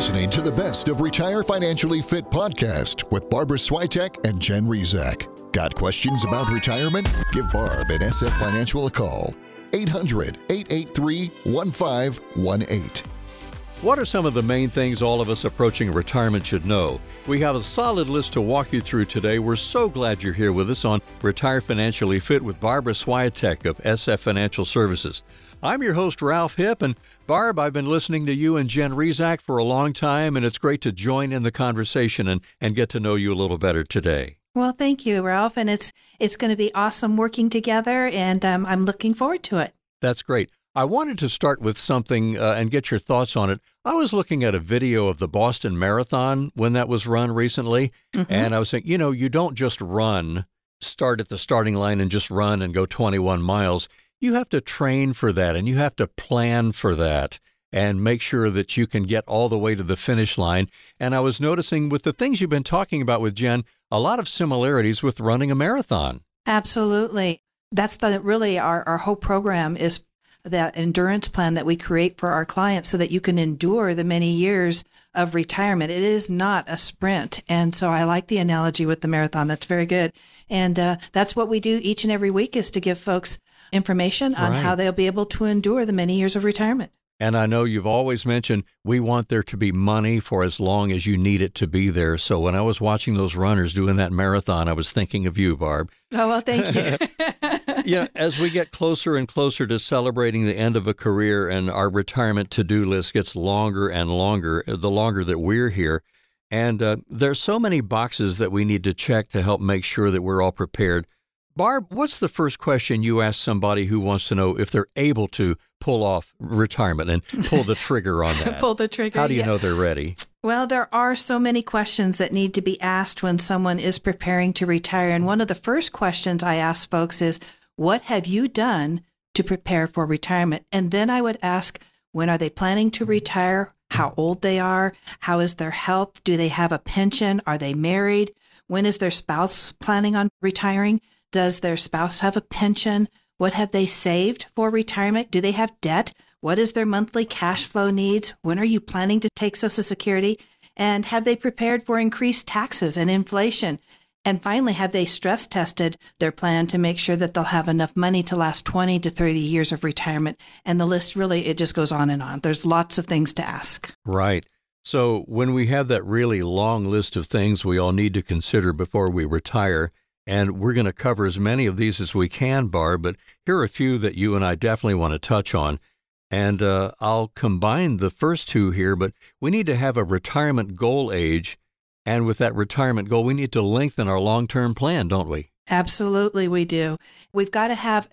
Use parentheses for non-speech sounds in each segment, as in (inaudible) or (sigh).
listening to the best of Retire Financially Fit podcast with Barbara Swiatek and Jen Rizak. Got questions about retirement? Give Barb and SF Financial a call. 800 883 1518. What are some of the main things all of us approaching retirement should know? We have a solid list to walk you through today. We're so glad you're here with us on Retire Financially Fit with Barbara Swiatek of SF Financial Services. I'm your host, Ralph Hip, and Barb, I've been listening to you and Jen Rizak for a long time, and it's great to join in the conversation and, and get to know you a little better today. Well, thank you, Ralph, and it's it's going to be awesome working together, and um, I'm looking forward to it. That's great. I wanted to start with something uh, and get your thoughts on it. I was looking at a video of the Boston Marathon when that was run recently, mm-hmm. and I was saying, you know, you don't just run, start at the starting line and just run and go 21 miles. You have to train for that and you have to plan for that and make sure that you can get all the way to the finish line. And I was noticing with the things you've been talking about with Jen, a lot of similarities with running a marathon. Absolutely. That's the really our, our whole program is that endurance plan that we create for our clients so that you can endure the many years of retirement. It is not a sprint. And so I like the analogy with the marathon. That's very good. And uh, that's what we do each and every week is to give folks information on right. how they'll be able to endure the many years of retirement. And I know you've always mentioned we want there to be money for as long as you need it to be there. So when I was watching those runners doing that marathon, I was thinking of you, Barb. Oh, well, thank you. (laughs) (laughs) yeah, as we get closer and closer to celebrating the end of a career and our retirement to do list gets longer and longer, the longer that we're here. And uh, there's so many boxes that we need to check to help make sure that we're all prepared. Barb, what's the first question you ask somebody who wants to know if they're able to pull off retirement and pull the trigger on (laughs) that? pull the trigger. How do you yeah. know they're ready? Well, there are so many questions that need to be asked when someone is preparing to retire. And one of the first questions I ask folks is, What have you done to prepare for retirement? And then I would ask, When are they planning to retire? How old they are? How is their health? Do they have a pension? Are they married? When is their spouse planning on retiring? Does their spouse have a pension? What have they saved for retirement? Do they have debt? What is their monthly cash flow needs? When are you planning to take Social Security? And have they prepared for increased taxes and inflation? And finally, have they stress tested their plan to make sure that they'll have enough money to last 20 to 30 years of retirement? And the list really, it just goes on and on. There's lots of things to ask. Right. So when we have that really long list of things we all need to consider before we retire, and we're going to cover as many of these as we can, Barb, but here are a few that you and I definitely want to touch on. And uh, I'll combine the first two here, but we need to have a retirement goal age. And with that retirement goal, we need to lengthen our long term plan, don't we? Absolutely, we do. We've got to have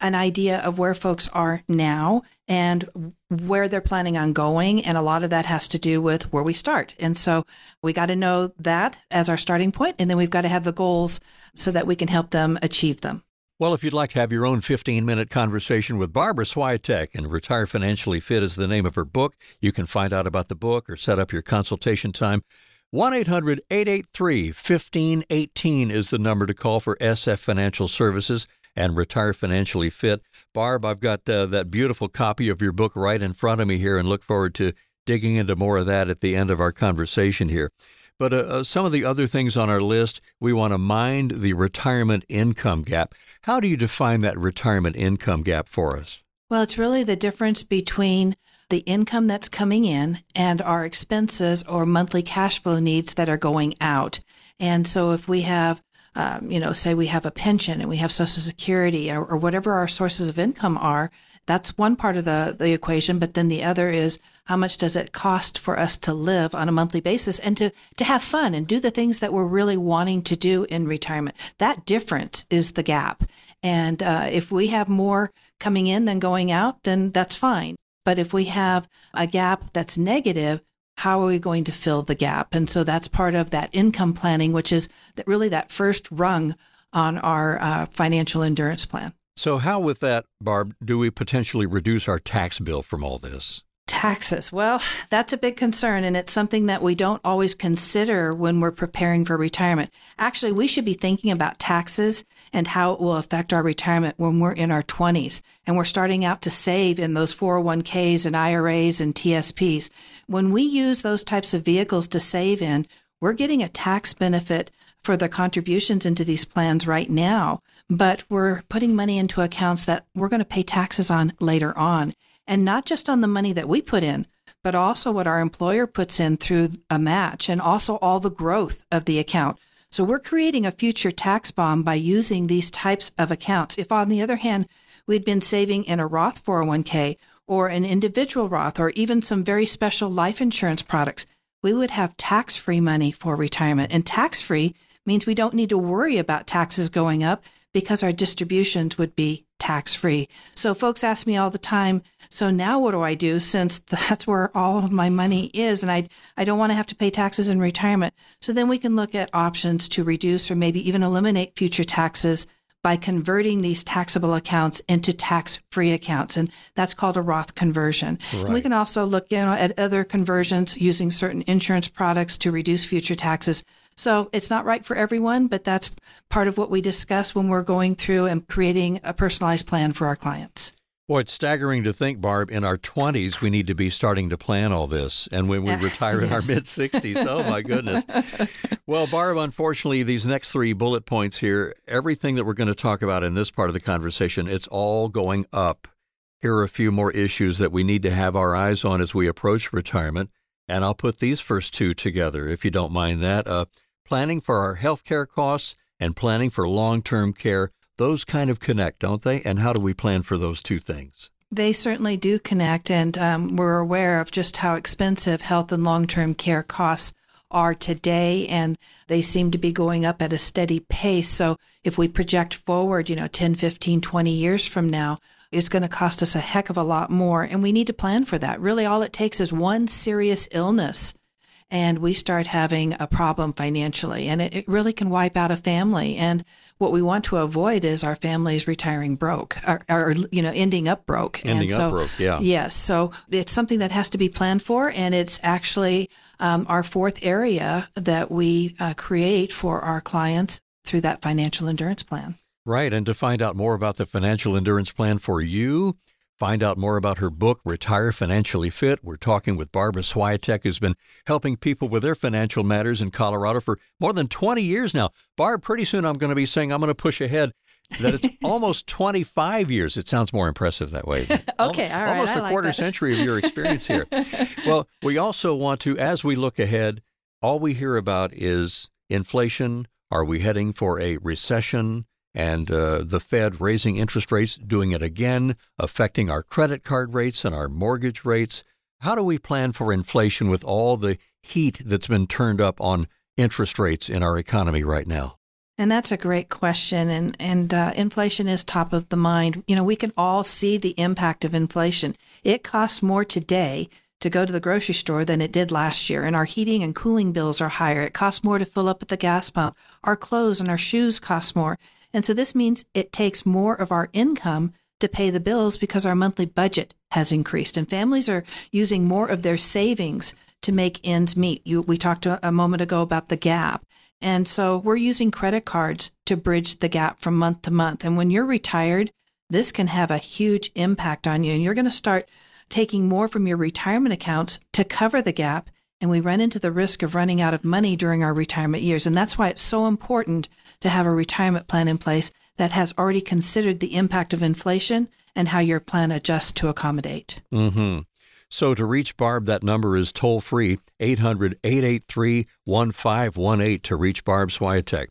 an idea of where folks are now and where they're planning on going. And a lot of that has to do with where we start. And so we got to know that as our starting point, and then we've got to have the goals so that we can help them achieve them. Well, if you'd like to have your own 15 minute conversation with Barbara Swiatek and Retire Financially Fit is the name of her book, you can find out about the book or set up your consultation time. 1 800 883 1518 is the number to call for SF Financial Services and Retire Financially Fit. Barb, I've got uh, that beautiful copy of your book right in front of me here and look forward to digging into more of that at the end of our conversation here. But uh, uh, some of the other things on our list, we want to mind the retirement income gap. How do you define that retirement income gap for us? Well, it's really the difference between the income that's coming in and our expenses or monthly cash flow needs that are going out. And so if we have um, you know, say we have a pension and we have Social Security or, or, whatever our sources of income are, that's one part of the, the equation. But then the other is how much does it cost for us to live on a monthly basis and to, to have fun and do the things that we're really wanting to do in retirement? That difference is the gap. And uh, if we have more coming in than going out, then that's fine. But if we have a gap that's negative, how are we going to fill the gap? And so that's part of that income planning, which is that really that first rung on our uh, financial endurance plan. So, how with that, Barb, do we potentially reduce our tax bill from all this? Taxes. Well, that's a big concern, and it's something that we don't always consider when we're preparing for retirement. Actually, we should be thinking about taxes and how it will affect our retirement when we're in our 20s and we're starting out to save in those 401ks and IRAs and TSPs. When we use those types of vehicles to save in, we're getting a tax benefit for the contributions into these plans right now, but we're putting money into accounts that we're going to pay taxes on later on. And not just on the money that we put in, but also what our employer puts in through a match and also all the growth of the account. So we're creating a future tax bomb by using these types of accounts. If on the other hand, we'd been saving in a Roth 401k or an individual Roth or even some very special life insurance products, we would have tax free money for retirement. And tax free means we don't need to worry about taxes going up because our distributions would be tax free. So folks ask me all the time, so now what do I do since (laughs) that's where all of my money is and I I don't want to have to pay taxes in retirement. So then we can look at options to reduce or maybe even eliminate future taxes by converting these taxable accounts into tax-free accounts and that's called a Roth conversion. Right. we can also look you know at other conversions using certain insurance products to reduce future taxes. So it's not right for everyone, but that's part of what we discuss when we're going through and creating a personalized plan for our clients. Boy, it's staggering to think, Barb, in our 20s, we need to be starting to plan all this. And when we (laughs) retire yes. in our mid 60s, oh my goodness. (laughs) well, Barb, unfortunately, these next three bullet points here, everything that we're going to talk about in this part of the conversation, it's all going up. Here are a few more issues that we need to have our eyes on as we approach retirement. And I'll put these first two together, if you don't mind that. Uh, planning for our health care costs and planning for long term care those kind of connect, don't they? And how do we plan for those two things? They certainly do connect, and um, we're aware of just how expensive health and long term care costs are today, and they seem to be going up at a steady pace. So, if we project forward, you know, 10, 15, 20 years from now, it's going to cost us a heck of a lot more, and we need to plan for that. Really, all it takes is one serious illness and we start having a problem financially and it, it, really can wipe out a family. And what we want to avoid is our families retiring broke or, or you know ending up broke. Ending and so, up broke yeah. Yes so it's something that has to be planned for and it's actually um, our fourth area that we uh, create for our clients through that financial endurance plan. Right. And to find out more about the financial endurance plan for you, Find out more about her book, Retire Financially Fit. We're talking with Barbara Swiatek, who's been helping people with their financial matters in Colorado for more than 20 years now. Barb, pretty soon I'm going to be saying I'm going to push ahead that it's (laughs) almost 25 years. It sounds more impressive that way. (laughs) okay, almost, all right. Almost a like quarter that. century of your experience here. (laughs) well, we also want to, as we look ahead, all we hear about is inflation. Are we heading for a recession? And uh, the Fed raising interest rates, doing it again, affecting our credit card rates and our mortgage rates. How do we plan for inflation with all the heat that's been turned up on interest rates in our economy right now? And that's a great question. And, and uh, inflation is top of the mind. You know, we can all see the impact of inflation. It costs more today to go to the grocery store than it did last year. And our heating and cooling bills are higher. It costs more to fill up at the gas pump. Our clothes and our shoes cost more. And so this means it takes more of our income to pay the bills because our monthly budget has increased and families are using more of their savings to make ends meet. You, we talked a, a moment ago about the gap. And so we're using credit cards to bridge the gap from month to month. And when you're retired, this can have a huge impact on you. And you're going to start taking more from your retirement accounts to cover the gap and we run into the risk of running out of money during our retirement years. And that's why it's so important to have a retirement plan in place that has already considered the impact of inflation and how your plan adjusts to accommodate. Mm-hmm. So to reach Barb, that number is toll free 800 883 1518 to reach Barb Swiatek.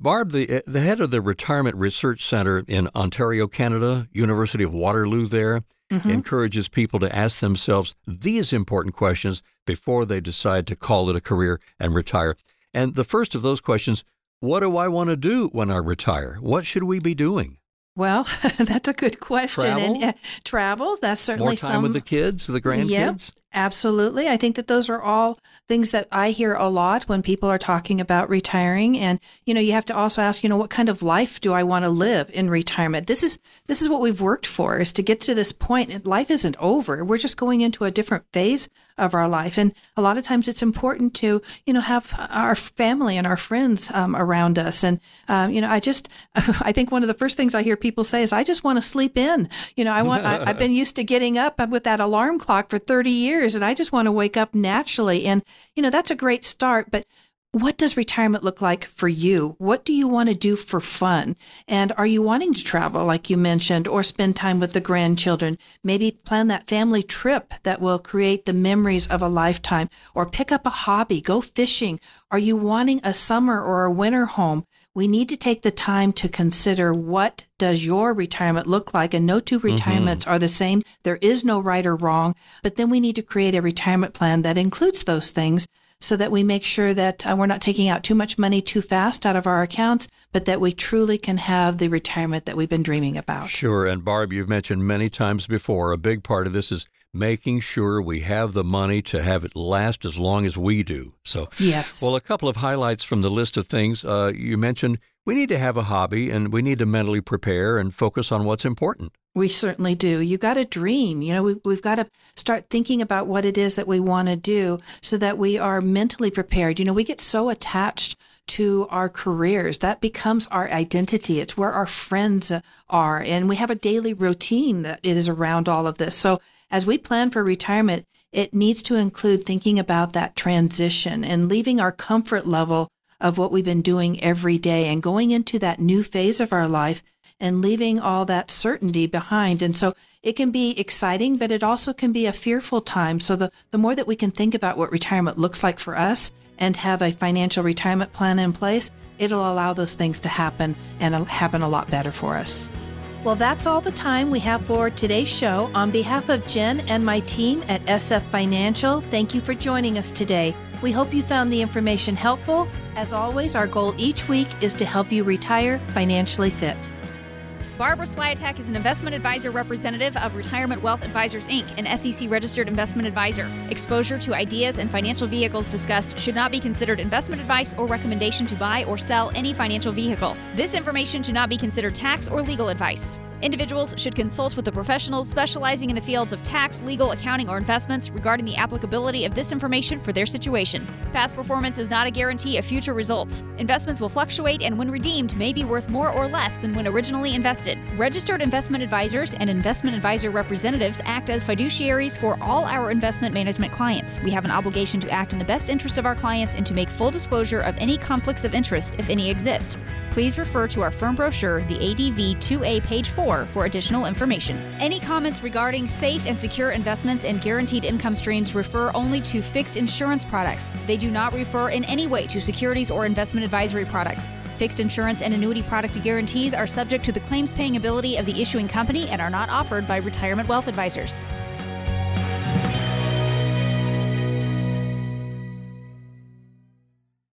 Barb, the, the head of the Retirement Research Center in Ontario, Canada, University of Waterloo, there, mm-hmm. encourages people to ask themselves these important questions before they decide to call it a career and retire. And the first of those questions what do I want to do when I retire? What should we be doing? Well, (laughs) that's a good question. Travel, and uh, travel. That's certainly more time some, with the kids, the grandkids. Yep. Absolutely. I think that those are all things that I hear a lot when people are talking about retiring. And, you know, you have to also ask, you know, what kind of life do I want to live in retirement? This is, this is what we've worked for is to get to this point. Life isn't over. We're just going into a different phase of our life. And a lot of times it's important to, you know, have our family and our friends um, around us. And, um, you know, I just, (laughs) I think one of the first things I hear people say is, I just want to sleep in. You know, I want, I, I've (laughs) been used to getting up with that alarm clock for 30 years and I just want to wake up naturally. And, you know, that's a great start. But what does retirement look like for you? What do you want to do for fun? And are you wanting to travel, like you mentioned, or spend time with the grandchildren? Maybe plan that family trip that will create the memories of a lifetime, or pick up a hobby, go fishing. Are you wanting a summer or a winter home? We need to take the time to consider what does your retirement look like and no two mm-hmm. retirements mm-hmm. are the same. There is no right or wrong, but then we need to create a retirement plan that includes those things so that we make sure that uh, we're not taking out too much money too fast out of our accounts, but that we truly can have the retirement that we've been dreaming about. Sure. And Barb, you've mentioned many times before, a big part of this is making sure we have the money to have it last as long as we do. So, yes. Well, a couple of highlights from the list of things uh, you mentioned. We need to have a hobby and we need to mentally prepare and focus on what's important. We certainly do. You got to dream. You know, we, we've got to start thinking about what it is that we want to do so that we are mentally prepared. You know, we get so attached to our careers. That becomes our identity. It's where our friends are. And we have a daily routine that is around all of this. So as we plan for retirement, it needs to include thinking about that transition and leaving our comfort level of what we've been doing every day and going into that new phase of our life and leaving all that certainty behind. And so it can be exciting, but it also can be a fearful time. So the, the more that we can think about what retirement looks like for us and have a financial retirement plan in place, it'll allow those things to happen and uh, happen a lot better for us. Well, that's all the time we have for today's show. On behalf of Jen and my team at SF Financial, thank you for joining us today. We hope you found the information helpful. As always, our goal each week is to help you retire financially fit. Barbara Swiatek is an investment advisor representative of Retirement Wealth Advisors Inc., an SEC registered investment advisor. Exposure to ideas and financial vehicles discussed should not be considered investment advice or recommendation to buy or sell any financial vehicle. This information should not be considered tax or legal advice. Individuals should consult with the professionals specializing in the fields of tax, legal, accounting, or investments regarding the applicability of this information for their situation. Past performance is not a guarantee of future results. Investments will fluctuate and, when redeemed, may be worth more or less than when originally invested. Registered investment advisors and investment advisor representatives act as fiduciaries for all our investment management clients. We have an obligation to act in the best interest of our clients and to make full disclosure of any conflicts of interest, if any exist. Please refer to our firm brochure, the ADV 2A, page 4 for additional information. Any comments regarding safe and secure investments and guaranteed income streams refer only to fixed insurance products. They do not refer in any way to securities or investment advisory products. Fixed insurance and annuity product guarantees are subject to the claims paying ability of the issuing company and are not offered by retirement wealth advisors.